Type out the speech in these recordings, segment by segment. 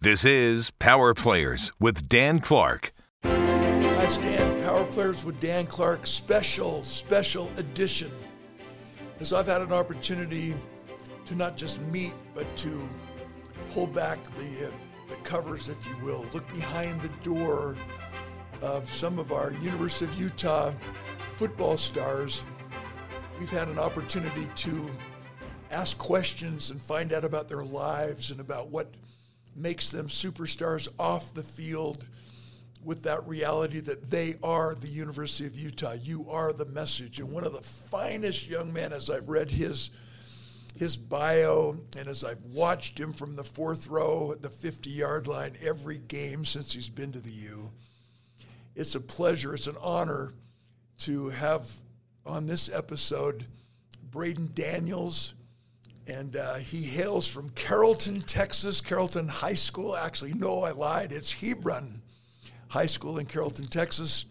This is Power Players with Dan Clark. It's Dan. Power Players with Dan Clark. Special, special edition. As I've had an opportunity to not just meet, but to pull back the, uh, the covers, if you will, look behind the door of some of our University of Utah football stars. We've had an opportunity to ask questions and find out about their lives and about what makes them superstars off the field with that reality that they are the University of Utah. You are the message. And one of the finest young men, as I've read his his bio and as I've watched him from the fourth row at the 50 yard line every game since he's been to the U, it's a pleasure, it's an honor to have on this episode Braeden Daniels and uh, he hails from Carrollton, Texas, Carrollton High School. Actually, no, I lied. It's Hebron High School in Carrollton, Texas,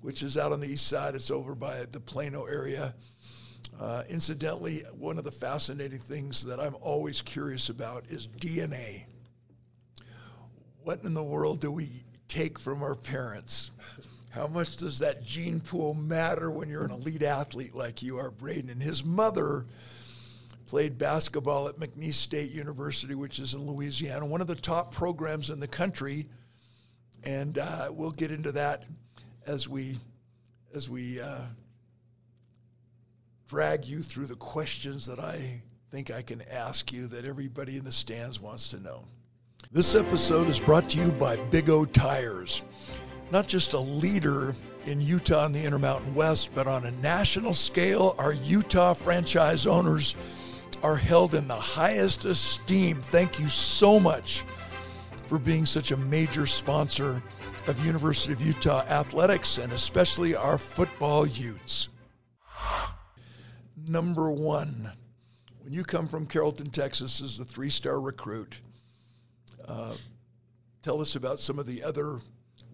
which is out on the east side. It's over by the Plano area. Uh, incidentally, one of the fascinating things that I'm always curious about is DNA. What in the world do we take from our parents? How much does that gene pool matter when you're an elite athlete like you are, Braeden? And his mother played basketball at McNeese State University, which is in Louisiana, one of the top programs in the country. And uh, we'll get into that as we as we uh, drag you through the questions that I think I can ask you that everybody in the stands wants to know. This episode is brought to you by Big O Tires, not just a leader in Utah and the Intermountain West, but on a national scale, our Utah franchise owners are held in the highest esteem. Thank you so much for being such a major sponsor of University of Utah athletics and especially our football Utes. Number one, when you come from Carrollton, Texas, as a three-star recruit, uh, tell us about some of the other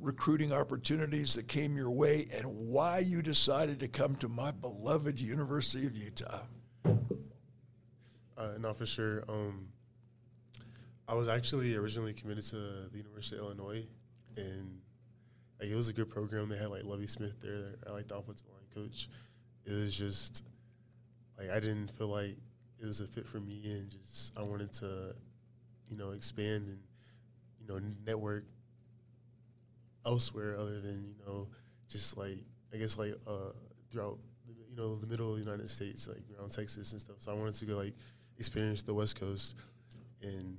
recruiting opportunities that came your way and why you decided to come to my beloved University of Utah. Uh, no, for sure. Um, I was actually originally committed to the University of Illinois, and like, it was a good program. They had like Lovie Smith there. I like the offensive line coach. It was just like I didn't feel like it was a fit for me, and just I wanted to, you know, expand and you know network elsewhere other than you know just like I guess like uh, throughout you know the middle of the United States, like around Texas and stuff. So I wanted to go like experience the West Coast. And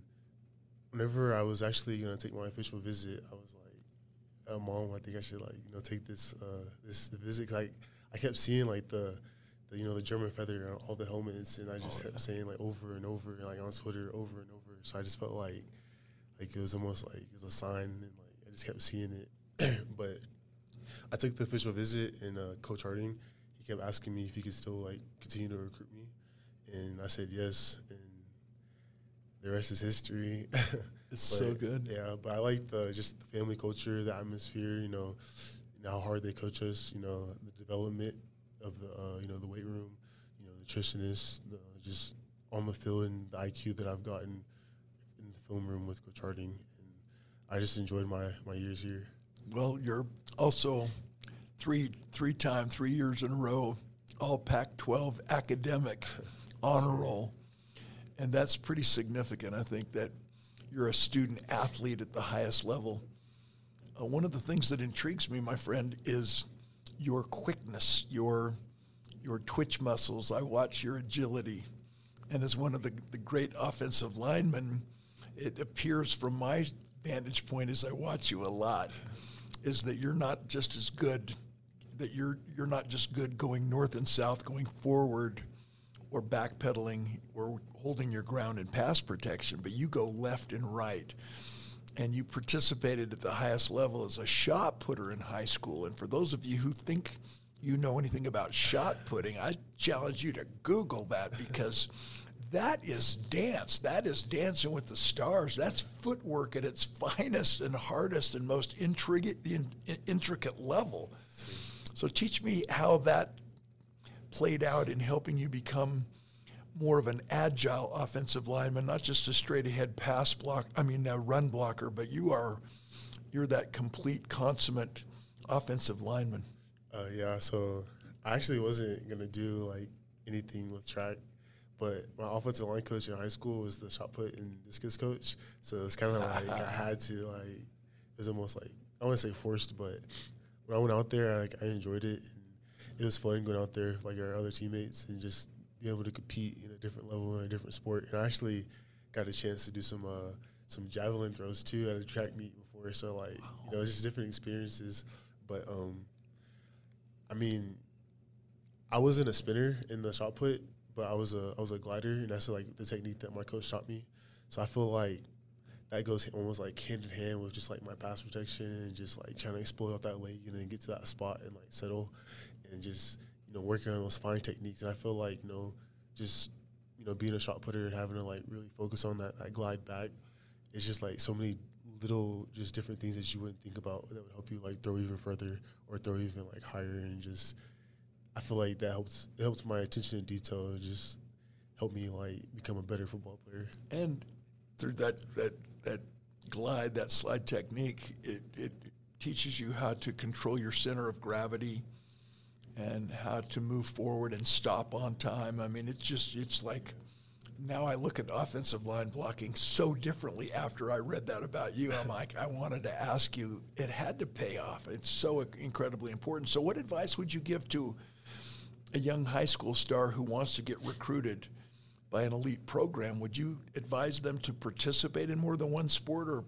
whenever I was actually gonna take my official visit, I was like, uh, "Mom, I think I should like you know take this uh, this visit." Cause I I kept seeing like the, the you know the drum and feather on all the helmets, and I just oh, kept yeah. saying like over and over, like on Twitter, over and over. So I just felt like like it was almost like it was a sign, and like I just kept seeing it. but I took the official visit, and uh, Coach Harding, he kept asking me if he could still like continue to recruit me and I said yes, and the rest is history. it's but, so good. Yeah, but I like the just the family culture, the atmosphere. You know, you know how hard they coach us. You know, the development of the uh, you know the weight room, you know, nutritionists, the, just on the field and the IQ that I've gotten in the film room with Coach Harding, and I just enjoyed my my years here. Well, you're also three three time, three years in a row, all Pac-12 academic. honor roll. And that's pretty significant. I think that you're a student athlete at the highest level. Uh, one of the things that intrigues me, my friend, is your quickness, your your twitch muscles. I watch your agility. And as one of the, the great offensive linemen, it appears from my vantage point as I watch you a lot, is that you're not just as good, that you're you're not just good going north and south, going forward or backpedaling or holding your ground in pass protection, but you go left and right. And you participated at the highest level as a shot putter in high school. And for those of you who think you know anything about shot putting, I challenge you to Google that because that is dance. That is dancing with the stars. That's footwork at its finest and hardest and most intricate, intricate level. So teach me how that played out in helping you become more of an agile offensive lineman, not just a straight ahead pass block. I mean, a run blocker, but you are you're that complete consummate offensive lineman. Uh, yeah, so I actually wasn't gonna do like anything with track, but my offensive line coach in high school was the shot put and discus coach. So it's kind of like I had to like it was almost like I wouldn't say forced, but when I went out there, like I enjoyed it. It was fun going out there like our other teammates and just be able to compete in a different level in a different sport. And I actually got a chance to do some uh, some javelin throws too at a track meet before. So like wow. you know, it's just different experiences. But um, I mean, I wasn't a spinner in the shot put, but I was a I was a glider, and that's like the technique that my coach taught me. So I feel like that goes almost like hand in hand with just like my pass protection and just like trying to explode out that leg and then get to that spot and like settle and just you know working on those fine techniques. And I feel like you know just you know being a shot putter and having to like really focus on that, that glide back. It's just like so many little just different things that you wouldn't think about that would help you like throw even further or throw even like higher and just I feel like that helps it helps my attention to detail and just help me like become a better football player. And through that that that glide, that slide technique, it, it teaches you how to control your center of gravity and how to move forward and stop on time. I mean, it's just, it's like now I look at offensive line blocking so differently after I read that about you. I'm like, I wanted to ask you, it had to pay off. It's so incredibly important. So, what advice would you give to a young high school star who wants to get recruited? by an elite program, would you advise them to participate in more than one sport or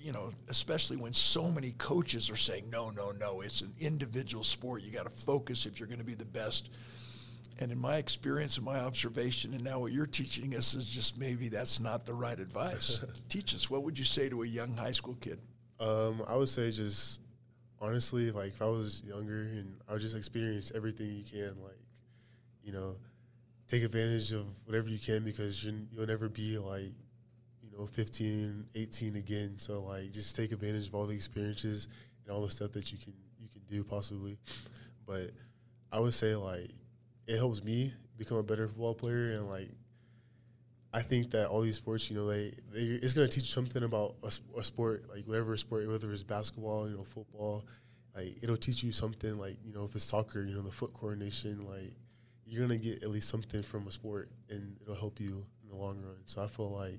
you know, especially when so many coaches are saying, no, no, no, it's an individual sport. You got to focus if you're going to be the best. And in my experience and my observation, and now what you're teaching us is just maybe that's not the right advice. Teach us. What would you say to a young high school kid? Um, I would say just honestly, like if I was younger and I would just experience everything you can, like, you know, take advantage of whatever you can because you, will never be like know 15 18 again so like just take advantage of all the experiences and all the stuff that you can you can do possibly but i would say like it helps me become a better football player and like I think that all these sports, you know, they, they it's going to teach something about a, a, sport, like whatever sport, whether it's basketball, you know, football, like it'll teach you something, like you know, if it's soccer, you know, the foot coordination, like you're gonna get at least something from a sport, and it'll help you in the long run. So I feel like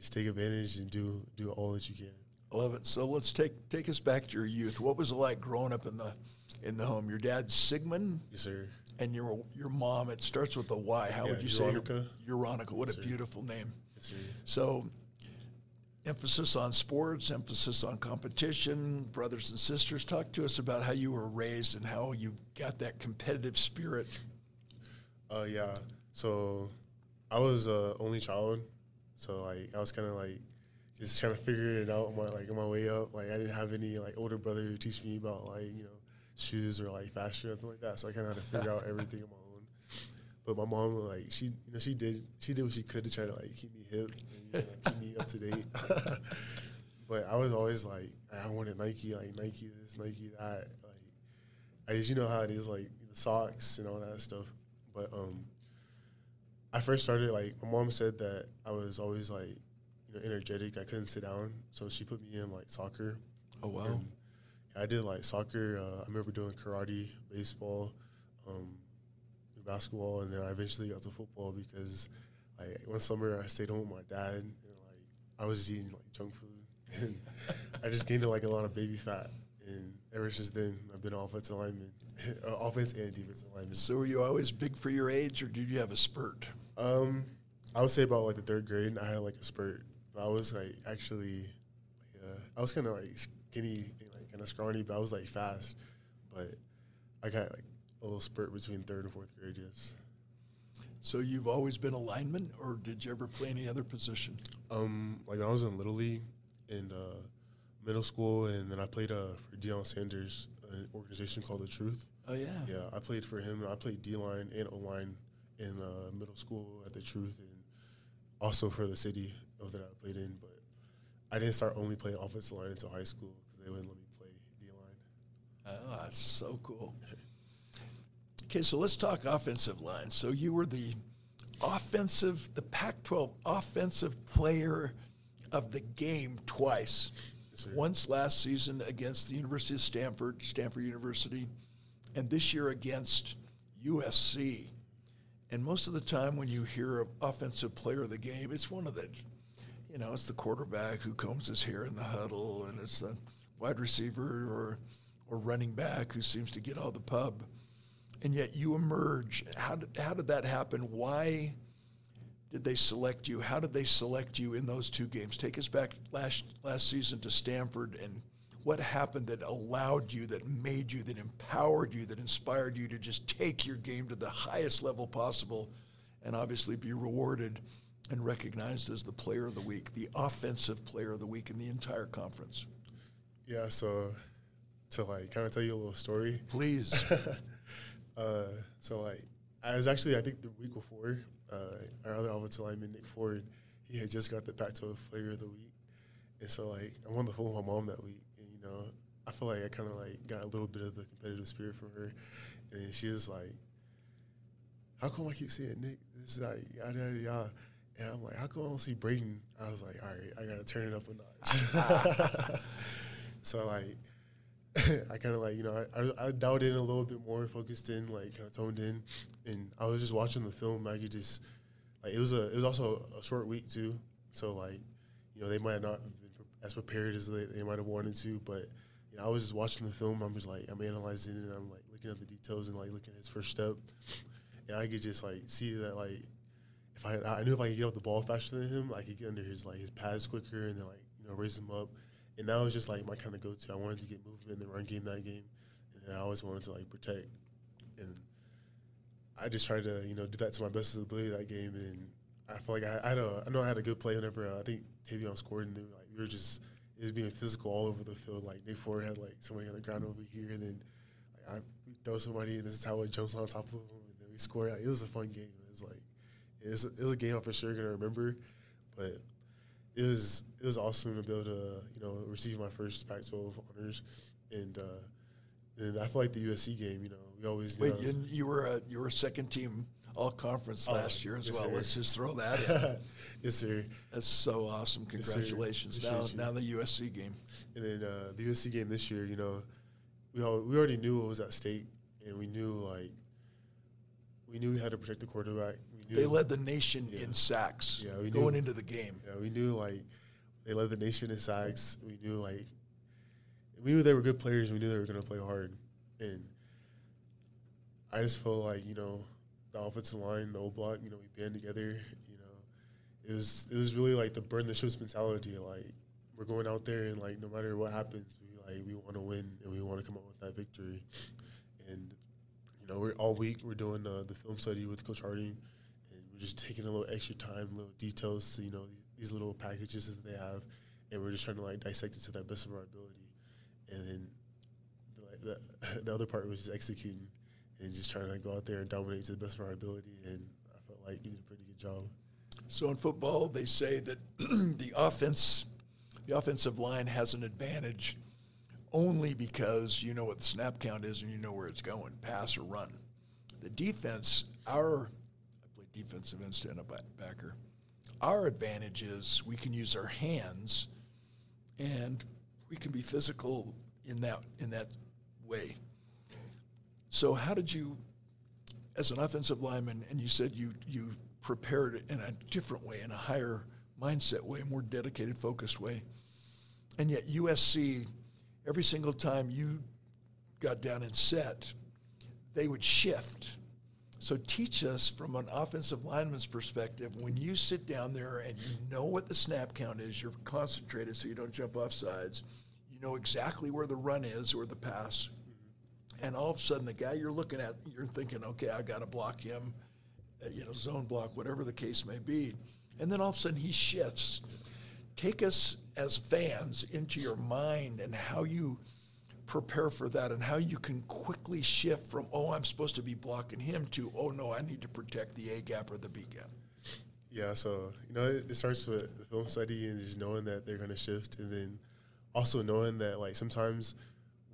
just take advantage and do do all that you can. I love it. So let's take take us back to your youth. What was it like growing up in the in the home? Your dad's Sigmund. Yes, sir. And your your mom. It starts with a Y. How yeah, would you Euronica. say? Euronica. What yes, a beautiful name. Yes, sir. So emphasis on sports, emphasis on competition, brothers and sisters. Talk to us about how you were raised and how you got that competitive spirit uh, yeah. So I was uh, only child, so like I was kind of like just trying to figure it out on my like on my way up. Like I didn't have any like older brother to teach me about like you know shoes or like fashion or anything like that. So I kind of had to figure out everything on my own. But my mom like she you know she did she did what she could to try to like keep me hip and you know, keep me up to date. but I was always like I wanted Nike like Nike this Nike that like I just you know how it is like the socks and all that stuff. But um, I first started like my mom said that I was always like you know energetic. I couldn't sit down, so she put me in like soccer. Oh wow! And I did like soccer. Uh, I remember doing karate, baseball, um, basketball, and then I eventually got to football because like one summer I stayed home with my dad and like I was eating like junk food and I just gained like a lot of baby fat. And ever since then, I've been offensive lineman, offense and defensive lineman. So were you always big for your age, or did you have a spurt? Um, I would say about like the third grade, I had like a spurt. But I was like actually, uh, I was kind of like skinny, like kind of scrawny, but I was like fast. But I got like a little spurt between third and fourth grade. Yes. So you've always been a lineman, or did you ever play any other position? Um, like I was in little league, and uh, middle school, and then I played uh, for Deion Sanders, an organization called The Truth. Oh yeah. Yeah, I played for him. I played D line and O line in uh, middle school at The Truth, and also for the city that I played in. But I didn't start only playing offensive line until high school because they wouldn't let me play D line. Oh, that's so cool. Okay, so let's talk offensive line. So you were the offensive, the Pac-12 offensive player of the game twice. Once last season against the University of Stanford, Stanford University, and this year against USC. And most of the time, when you hear an offensive player of the game, it's one of the, you know, it's the quarterback who combs his hair in the huddle, and it's the wide receiver or or running back who seems to get all the pub. And yet you emerge. How did, how did that happen? Why did they select you? How did they select you in those two games? Take us back last last season to Stanford and what happened that allowed you, that made you, that empowered you, that inspired you to just take your game to the highest level possible and obviously be rewarded and recognized as the player of the week, the offensive player of the week in the entire conference? Yeah, so to like kind of tell you a little story. Please. uh, so like I was actually I think the week before uh, our other offensive lineman Nick Ford he had just got the Pac-12 Player of the Week, and so like I'm on the phone with my mom that week, you know I feel like I kind of like got a little bit of the competitive spirit from her, and she was like, "How come I keep seeing Nick? This is like yada yada yada." And I'm like, how come I don't see Braeden? I was like, all right, I gotta turn it up a notch. so like I kind of like you know I, I, I dialed in a little bit more, focused in, like kind of toned in, and I was just watching the film. I could just like it was a it was also a short week too, so like you know they might not have been as prepared as they, they might have wanted to, but you know I was just watching the film. I'm just like I'm analyzing it, and I'm like looking at the details and like looking at his first step, and I could just like see that like if I I knew if I could get off the ball faster than him, I could get under his like his pads quicker and then like you know raise him up and that was just like my kind of go-to. I wanted to get movement in the run game that game, and I always wanted to like protect. And I just tried to you know do that to my best ability that game, and I feel like I, I had a I know I had a good play whenever uh, I think Tavion scored, and they were we were just it was being physical all over the field. Like Nick Ford had like somebody on the ground over here, and then like, I throw somebody, and this is how it jumps on top of them, and then we score. Like, it was a fun game. It was like it was, it was a game I'm for sure gonna remember, but it was it was awesome to be able to you know receive my first Pac-12 honors, and uh, and I feel like the USC game. You know, we always wait. You, you, were a you were a second team all conference oh, last year as yes, well. Sir. Let's just throw that in. yes, sir. That's so awesome. Congratulations. Yes, now, now the USC game. And then uh, the USC game this year. You know, we all, we already knew what was at stake, and we knew like we knew we had to protect the quarterback they led the nation yeah. in sacks yeah, we going knew, into the game. Yeah, we knew like they led the nation in sacks. We knew like we knew they were good players. We knew they were going to play hard, and I just felt like you know the offensive line, the O block, you know, we band together. You know, it was it was really like the burn the ships mentality. Like we're going out there and like no matter what happens, we like we want to win and we want to come out with that victory. And you know, we're all week we're doing uh, the film study with Coach Harding and we're just taking a little extra time, little details you know these little packages that they have, and we're just trying to like dissect it to the best of our ability, and then like the, the other part was just executing and just trying to go out there and dominate to the best of our ability, and I felt like we did a pretty good job. So in football, they say that the offense, the offensive line has an advantage only because you know what the snap count is and you know where it's going, pass or run. The defense, our defensive end stand up backer. Our advantage is we can use our hands and we can be physical in that in that way. So how did you as an offensive lineman and you said you you prepared it in a different way, in a higher mindset way, more dedicated, focused way. And yet USC, every single time you got down and set, they would shift so teach us from an offensive lineman's perspective when you sit down there and you know what the snap count is, you're concentrated so you don't jump off sides. You know exactly where the run is or the pass. And all of a sudden, the guy you're looking at, you're thinking, okay, I got to block him, uh, you know, zone block, whatever the case may be. And then all of a sudden, he shifts. Take us as fans into your mind and how you prepare for that and how you can quickly shift from, oh, I'm supposed to be blocking him to, oh, no, I need to protect the A gap or the B gap? Yeah, so, you know, it, it starts with film study and just knowing that they're going to shift. And then also knowing that, like, sometimes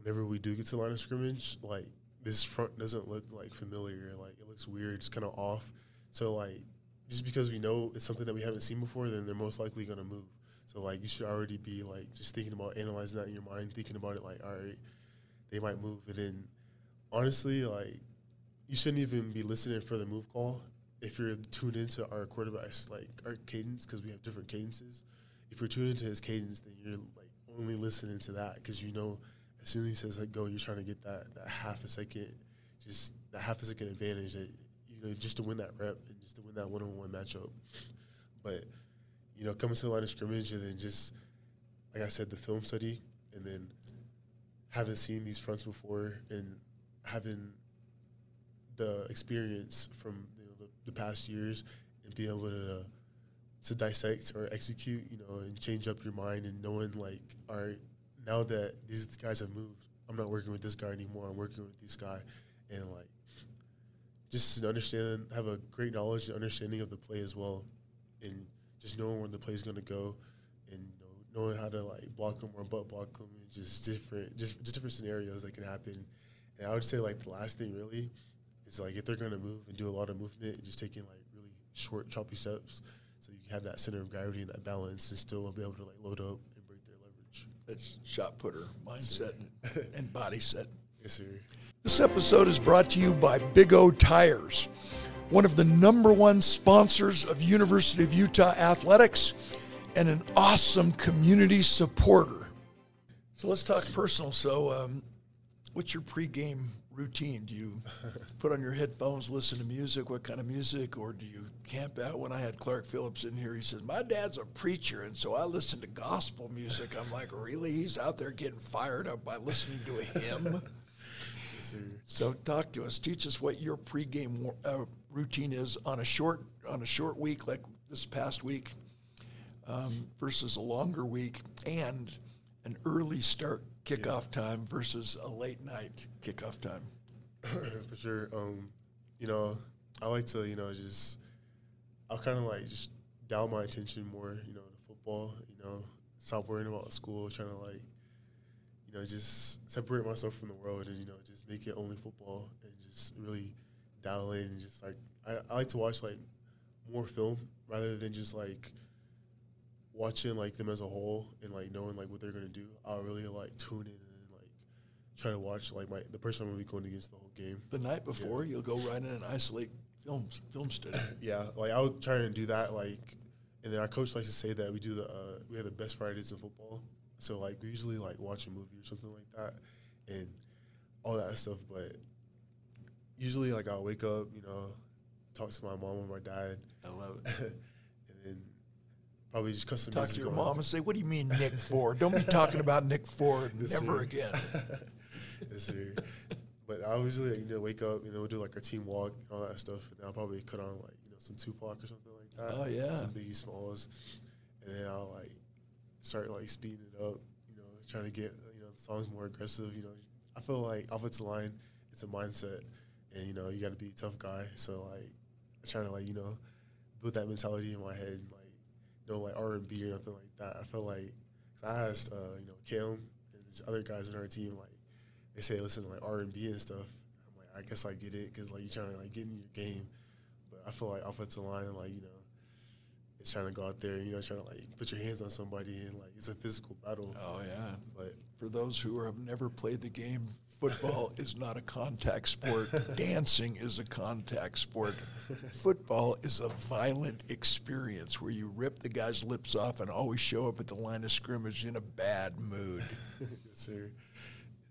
whenever we do get to line of scrimmage, like, this front doesn't look, like, familiar. Like, it looks weird, it's kind of off. So, like, just because we know it's something that we haven't seen before, then they're most likely going to move. So like you should already be like just thinking about analyzing that in your mind, thinking about it like, all right, they might move, and then honestly, like you shouldn't even be listening for the move call if you're tuned into our quarterbacks like our cadence because we have different cadences. If you're tuned into his cadence, then you're like only listening to that because you know as soon as he says like go, you're trying to get that that half a second, just that half a second advantage that you know just to win that rep and just to win that one on one matchup. But you know, coming to the line of scrimmage and then just like I said, the film study and then having seen these fronts before and having the experience from you know, the, the, past years and being able to to dissect or execute, you know, and change up your mind and knowing like, all right, now that these guys have moved, I'm not working with this guy anymore. I'm working with this guy, and like, just to understand, have a great knowledge and understanding of the play as well, and just knowing where the play is going to go, and knowing how to like block them or butt block them, and just different, just, just different scenarios that can happen. And I would say like the last thing really is like if they're going to move and do a lot of movement, and just taking like really short, choppy steps, so you can have that center of gravity and that balance, and still be able to like load up and break their leverage. That's shot putter mindset and body set. Yes, sir. This episode is brought to you by Big O Tires, one of the number one sponsors of University of Utah athletics and an awesome community supporter. So let's talk personal. So, um, what's your pregame routine? Do you put on your headphones, listen to music? What kind of music? Or do you camp out? When I had Clark Phillips in here, he says, My dad's a preacher, and so I listen to gospel music. I'm like, Really? He's out there getting fired up by listening to a hymn? So talk to us. Teach us what your pregame uh, routine is on a short on a short week like this past week um, versus a longer week, and an early start kickoff yeah. time versus a late night kickoff time. For sure. Um, you know, I like to you know just I'll kind of like just dial my attention more. You know, to football. You know, stop worrying about school. Trying to like you know just separate myself from the world and you know just make it only football and just really dial in and just like I, I like to watch like more film rather than just like watching like them as a whole and like knowing like what they're gonna do. I'll really like tune in and like try to watch like my the person I'm gonna be going against the whole game. The night before, yeah. you'll go right in and isolate films film study. yeah, like I would try and do that. Like, and then our coach likes to say that we do the uh, we have the best Fridays in football. So like we usually like watch a movie or something like that, and all that stuff. But usually, like I'll wake up, you know, talk to my mom or my dad. I love it. then probably just cut some talk to your mom and say, "What do you mean Nick Ford? Don't be talking about Nick Ford yes, never sir. again." yes, sir. But I usually, you know, wake up, you know, we'll do like our team walk and all that stuff, and I'll probably cut on like you know some Tupac or something like that. Oh yeah, some Biggie Smalls, and then I'll like start like speeding it up, you know, trying to get you know the songs more aggressive. You know, I feel like offensive line, it's a mindset, and you know you got to be a tough guy. So like, I'm trying to like you know build that mentality in my head, know like R and B or nothing like that. I feel like cause I asked uh, you know Cam and other guys in our team like they say listen to like R and B and stuff. I'm like I guess I get it because like you're trying to like get in your game, but I feel like offensive line like you know it's trying to go out there, you know, trying to like put your hands on somebody and like it's a physical battle. Oh yeah. But for those who have never played the game, football is not a contact sport. Dancing is a contact sport. Football is a violent experience where you rip the guy's lips off and always show up at the line of scrimmage in a bad mood. sir. And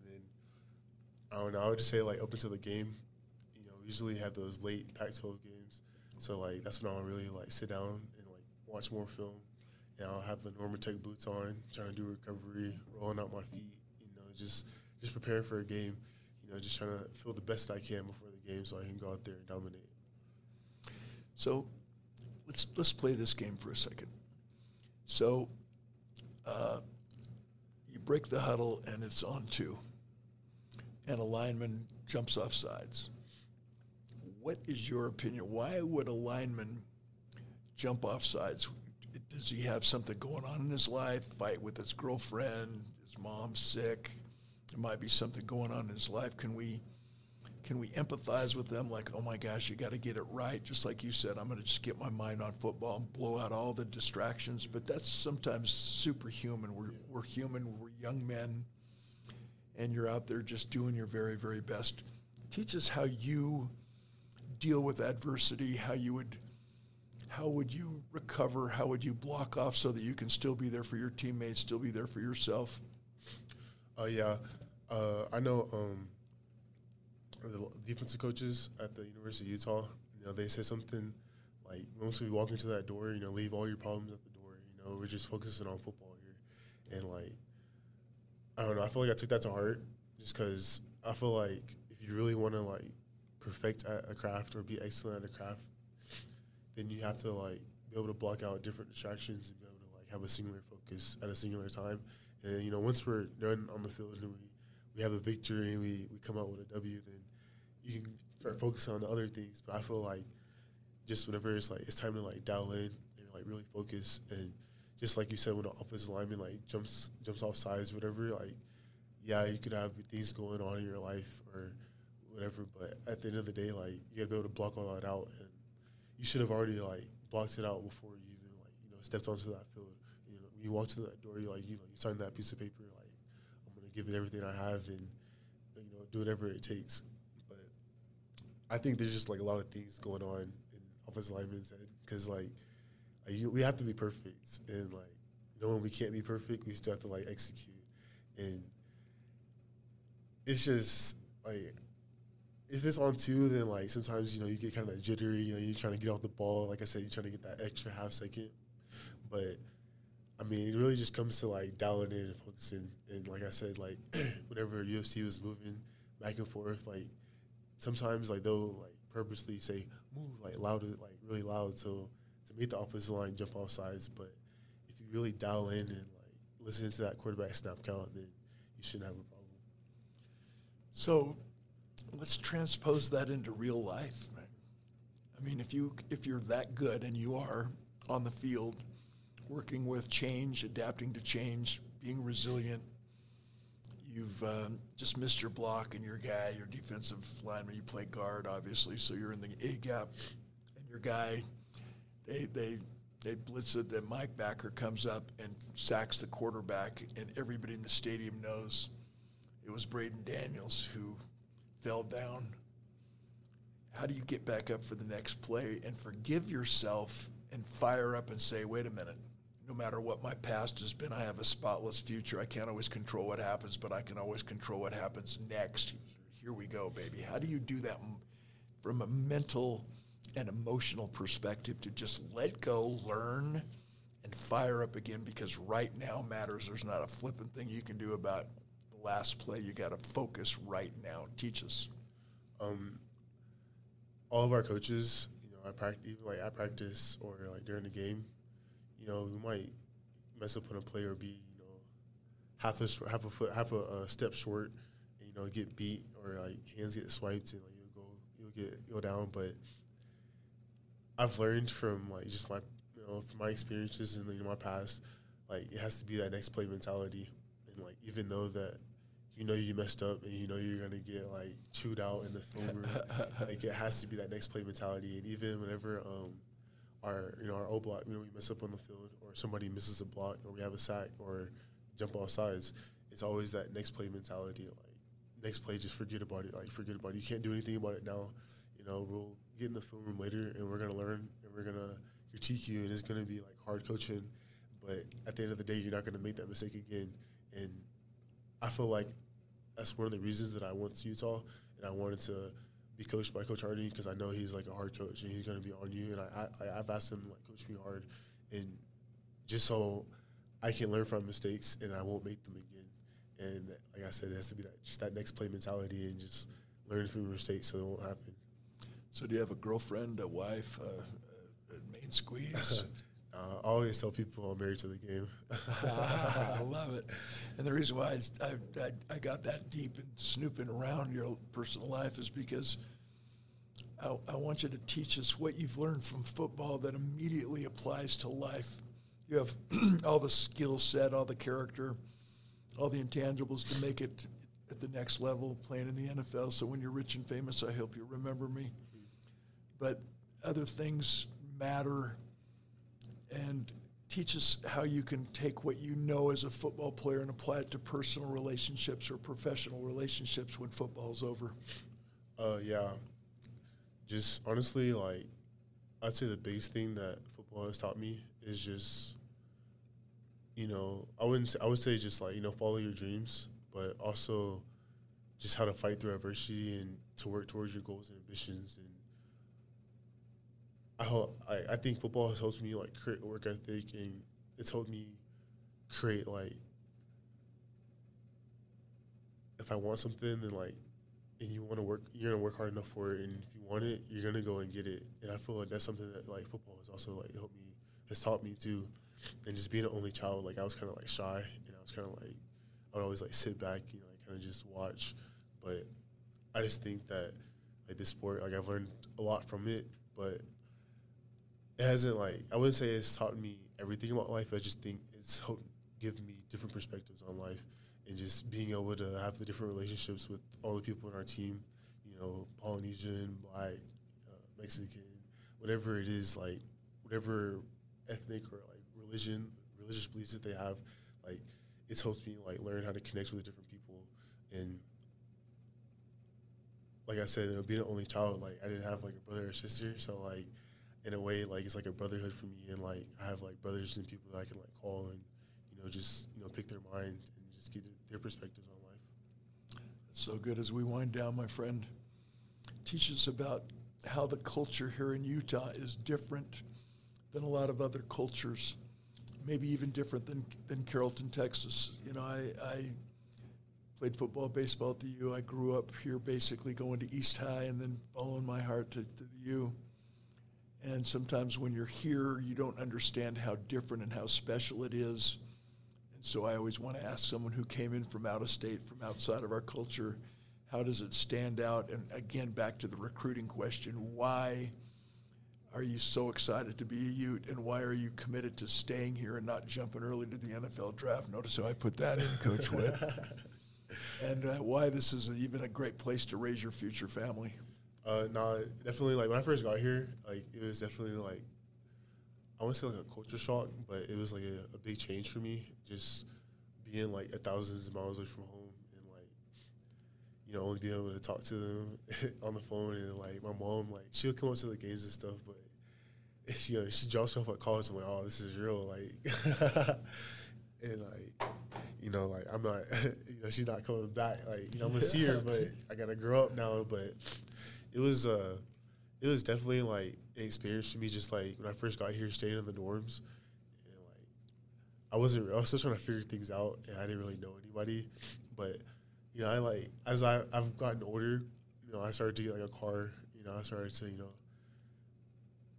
then I don't know. I would just say like up until the game, you know, usually have those late Pac-12 games. So like that's when I'll really like sit down and, like, watch more film. And I'll have the Normatec boots on, trying to do recovery, rolling out my feet, you know, just just preparing for a game, you know, just trying to feel the best I can before the game so I can go out there and dominate. So let's let's play this game for a second. So uh, you break the huddle and it's on two, and a lineman jumps off sides. What is your opinion? Why would a lineman jump off sides? Does he have something going on in his life? Fight with his girlfriend? His mom's sick? There might be something going on in his life. Can we can we empathize with them like, oh my gosh, you got to get it right? Just like you said, I'm going to just get my mind on football and blow out all the distractions. But that's sometimes superhuman. We're, we're human, we're young men, and you're out there just doing your very, very best. Teach us how you deal with adversity, how you would. How would you recover? How would you block off so that you can still be there for your teammates, still be there for yourself? Uh, yeah, uh, I know um, the defensive coaches at the University of Utah. You know, they say something like, once we walk into that door, you know, leave all your problems at the door. You know, we're just focusing on football here, and like, I don't know. I feel like I took that to heart, just because I feel like if you really want to like perfect at a craft or be excellent at a craft, then you have to like be able to block out different distractions and be able to like have a singular focus at a singular time. And you know, once we're done on the field and we, we have a victory and we, we come out with a W, then you can start focusing on the other things. But I feel like just whenever it's like it's time to like dial in and like really focus and just like you said when the offensive lineman like jumps jumps off sides, whatever, like yeah, you could have things going on in your life or whatever, but at the end of the day, like you gotta be able to block all that out and you should have already like blocked it out before you even like you know stepped onto that field. You know, when you walk to that door, you like you know you sign that piece of paper like give it everything I have and you know do whatever it takes. But I think there's just like a lot of things going on in offensive linemen's head because like, like you, we have to be perfect and like knowing we can't be perfect, we still have to like execute and it's just like if it's on two, then like sometimes you know you get kind of jittery. You know, you're trying to get off the ball. Like I said, you're trying to get that extra half second. But I mean, it really just comes to like dialing in and focusing. And like I said, like whenever USC was moving back and forth, like sometimes like they'll like purposely say move like louder, like really loud, so to make the offensive line jump off sides. But if you really dial in and like listen to that quarterback snap count, then you shouldn't have a problem. So let's transpose that into real life. Right? I mean, if you if you're that good and you are on the field, working with change, adapting to change, being resilient, you've um, just missed your block and your guy, your defensive lineman, you play guard, obviously, so you're in the A gap, and your guy, they they they blitz it. Then Mike Backer comes up and sacks the quarterback, and everybody in the stadium knows it was Braeden Daniels who fell down. How do you get back up for the next play and forgive yourself and fire up and say, wait a minute, no matter what my past has been, I have a spotless future. I can't always control what happens, but I can always control what happens next. Here we go, baby. How do you do that from a mental and emotional perspective to just let go, learn, and fire up again because right now matters. There's not a flippant thing you can do about the last play. You got to focus right now. Teach us. Um, all of our coaches, you know, I practice like I practice or like during the game, you know, we might mess up on a play or be, you know, half a half a foot, half a, step short, and, you know, get beat or like hands get swiped and like you'll go, you'll get go down. But I've learned from like just my, you know, from my experiences and you know, my past, like it has to be that next play mentality, and like even though that you know you messed up and you know you're gonna get like chewed out in the film room. like it has to be that next play mentality. And even whenever um, our you know our O block, you know, we mess up on the field or somebody misses a block or we have a sack or jump off sides, it's always that next play mentality. Like next play, just forget about it. Like forget about it. You can't do anything about it now. You know, we'll get in the film room later and we're gonna learn and we're gonna critique you and it's gonna be like hard coaching. But at the end of the day, you're not gonna make that mistake again. And I feel like that's one of the reasons that I went to Utah and I wanted to be coached by Coach Harding because I know he's like a hard coach and he's going to be on you. And I, I I've asked him like coach me hard, and just so I can learn from mistakes and I won't make them again. And like I said, it has to be that just that next play mentality and just learn from your mistakes so it won't happen. So, do you have a girlfriend, a wife, uh, a main squeeze? Uh, I always tell people I'm married to the game. I love it. And the reason why I, I, I, got that deep and snooping around your personal life is because I, I want you to teach us what you've learned from football that immediately applies to life. You have all the skill set, all the character, all the intangibles to make it at the next level, playing in the NFL. So when you're rich and famous, I hope you remember me. But other things matter, and teach us how you can take what you know as a football player and apply it to personal relationships or professional relationships when football's over. Uh, yeah. Just honestly, like, I'd say the biggest thing that football has taught me is just, you know, I wouldn't say, I would say just like, you know, follow your dreams, but also just how to fight through adversity and to work towards your goals and ambitions. And I hope, I, I think football has helped me like create a work ethic and it's helped me create like, if I want something, then like and you want to work, you're gonna work hard enough for it, and if you want it, you're gonna go and get it. And I feel like that's something that like football has also like helped me, has taught me too. And just being an only child, like I was kind of like shy, and I was kind of like I would always like sit back, and like kind of just watch. But I just think that like this sport, like I've learned a lot from it, but it hasn't like I wouldn't say it's taught me everything about life. I just think it's helped give me different perspectives on life and just being able to have the different relationships with all the people in our team, you know, Polynesian, Black, uh, Mexican, whatever it is, like whatever ethnic or like religion, religious beliefs that they have, like it's helped me like learn how to connect with different people and. Like I said, you know, being an only child, like I didn't have like a brother or sister, so like in a way, like it's like a brotherhood for me, and like I have like brothers and people that I can like call and you know just you know pick their mind and just get their perspectives on life. So good as we wind down, my friend. Teach us about how the culture here in Utah is different than a lot of other cultures, maybe even different than, than Carrollton, Texas. You know, I, I played football, baseball at the U. I grew up here basically going to East High and then following my heart to, to the U. And sometimes when you're here, you don't understand how different and how special it is. And so I always want to ask someone who came in from out of state, from outside of our culture, how does it stand out? And again, back to the recruiting question why are you so excited to be a Ute, and why are you committed to staying here and not jumping early to the NFL draft? Notice how I put that in, Coach Whitt. and uh, why this is even a great place to raise your future family. Uh, no, definitely. Like when I first got here, like it was definitely like I wouldn't say like a culture shock, but it was like a, a big change for me. Just being like a thousands of miles away from home and like you know only being able to talk to them on the phone and like my mom like she'll come up to the games and stuff, but you know she drops me off at college. I'm like, oh, this is real, like and like you know like I'm not you know she's not coming back. Like you know I'm gonna see her, but I gotta grow up now. But it was uh it was definitely like an experience for me just like when I first got here staying in the dorms. And like I wasn't I was still trying to figure things out and I didn't really know anybody. But you know I like as I I've gotten older you know I started to get like a car you know I started to you know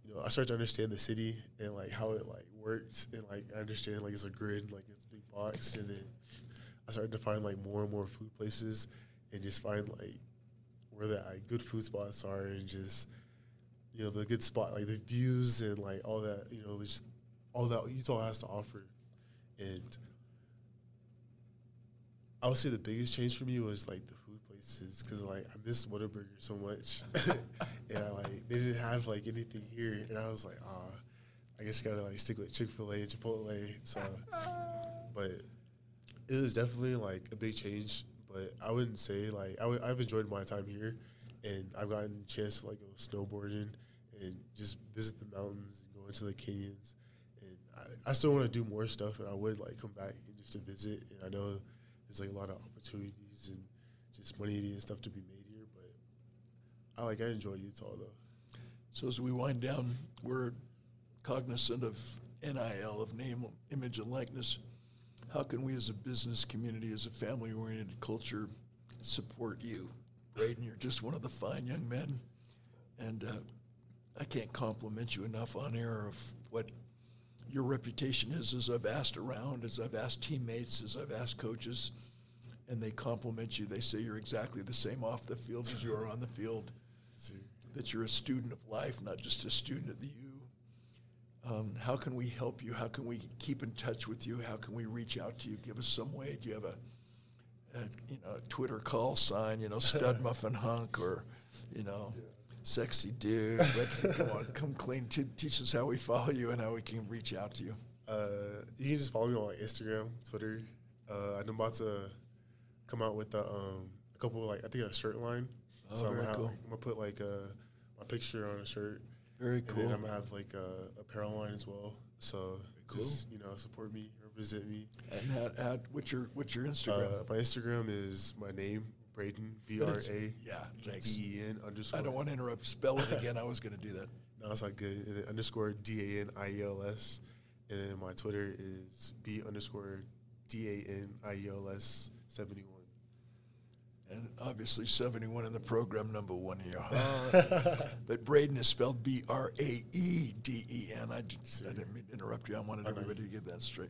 you know I started to understand the city and like how it like works and like I understand like it's a grid like it's a big box and then I started to find like more and more food places and just find like where the like, good food spots are and just you know the good spot like the views and like all that you know just all that Utah has to offer. And I would say the biggest change for me was like the food places because like I miss Whataburger so much. And I like they didn't have like anything here. And I was like ah oh, I guess you gotta like stick with Chick Fil A Chipotle. So but it was definitely like a big change but I wouldn't say like i w- I've enjoyed my time here, and I've gotten a chance to like go snowboarding and just visit the mountains and go into the canyons, and I, I still want to do more stuff, and I would like come back and just to visit, and I know there's like a lot of opportunities and just money and stuff to be made here, but I like I enjoy Utah though. So as we wind down, we're cognizant of NIL of name, image, and likeness how can we as a business community, as a family oriented culture, support you? Braeden, you're just one of the fine young men. And uh, I can't compliment you enough on air of what your reputation is as I've asked around, as I've asked teammates, as I've asked coaches, and they compliment you. They say you're exactly the same off the field as you are on the field. That you're a student of life, not just a student of the U um, how can we help you? How can we keep in touch with you? How can we reach out to you? Give us some way. Do you have a a, you know, a Twitter call sign, you know, stud muffin hunk or, you know, sexy dude. But come on, come clean. T- teach us how we follow you and how we can reach out to you. Uh, you can just follow me on Instagram, Twitter. Uh, I'm about to come out with a, um, a couple like I think a shirt line. Oh, so I'm gonna, cool. like, I'm gonna put like uh, my picture on a shirt. Very And cool. then I'm gonna have like a apparel line as well. So Cool. just you know support me, represent me. And how, how, what's your what's your Instagram? Uh, my Instagram is my name Braeden B R A yeah, thanks. D E N underscore. I don't want to interrupt. Spell it again. I was going to do that. No, it's not good. And then underscore D A N I E L S. And then my Twitter is B underscore D A N I E L S seventy one. And obviously, 71 in the program, number one here. But Braeden is spelled B R A E D E N. I didn't mean to interrupt you. I wanted everybody to get that straight.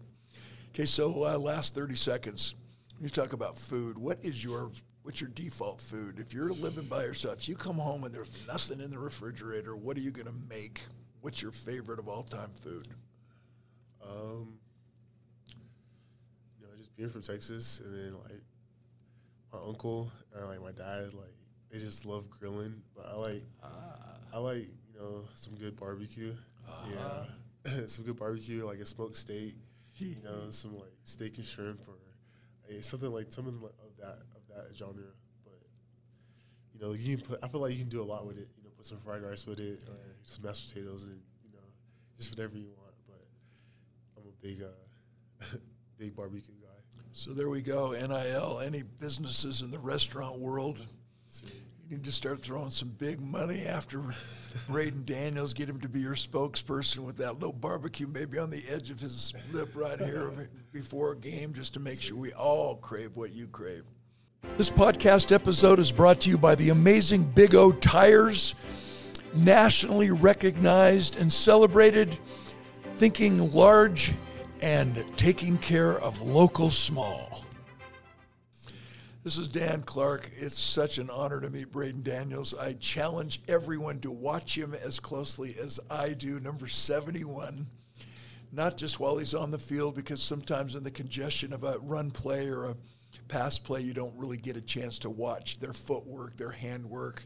Okay, so uh, last 30 seconds. You talk about food. What is your what's your default food? If you're living by yourself, if you come home and there's nothing in the refrigerator, what are you going to make? What's your favorite of all time food? Um, you know, just being from Texas, and then like my uncle and like my dad, like they just love grilling. But I like, I like you know some good barbecue. Yeah, some good barbecue, like a smoked steak. You know, some like steak and shrimp, or like, something like something like of that of that genre. But you know, you can put. I feel like you can do a lot with it. You know, put some fried rice with it, or some mashed potatoes, and you know, just whatever you want. But I'm a big, uh, big barbecue guy. So there we go. NIL. Any businesses in the restaurant world, you need to start throwing some big money after Braeden Daniels. Get him to be your spokesperson with that little barbecue, maybe on the edge of his lip right here before a game, just to make sure we all crave what you crave. This podcast episode is brought to you by the amazing Big O Tires, nationally recognized and celebrated, thinking large and taking care of local small. This is Dan Clark. It's such an honor to meet Braeden Daniels. I challenge everyone to watch him as closely as I do, number 71. Not just while he's on the field, because sometimes in the congestion of a run play or a pass play, you don't really get a chance to watch their footwork, their handwork.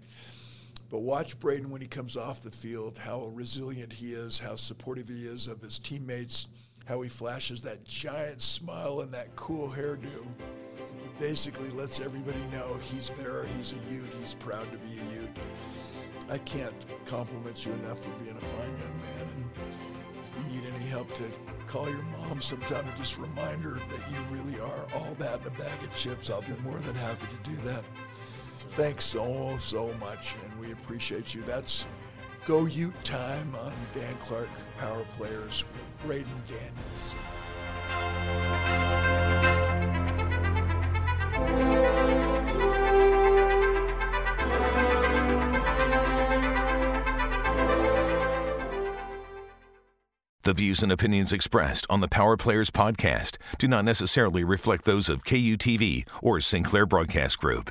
But watch Braeden when he comes off the field, how resilient he is, how supportive he is of his teammates, how he flashes that giant smile and that cool hairdo. It basically lets everybody know he's there, he's a Ute, he's proud to be a Ute. I can't compliment you enough for being a fine young man. And if you need any help to call your mom sometime and just remind her that you really are all that in a bag of chips, I'll be more than happy to do that. Thanks so, so much, and we appreciate you. That's Go Ute time on Dan Clark Power Players with Braeden Daniels. The views and opinions expressed on the Power Players podcast do not necessarily reflect those of KUTV or Sinclair Broadcast Group.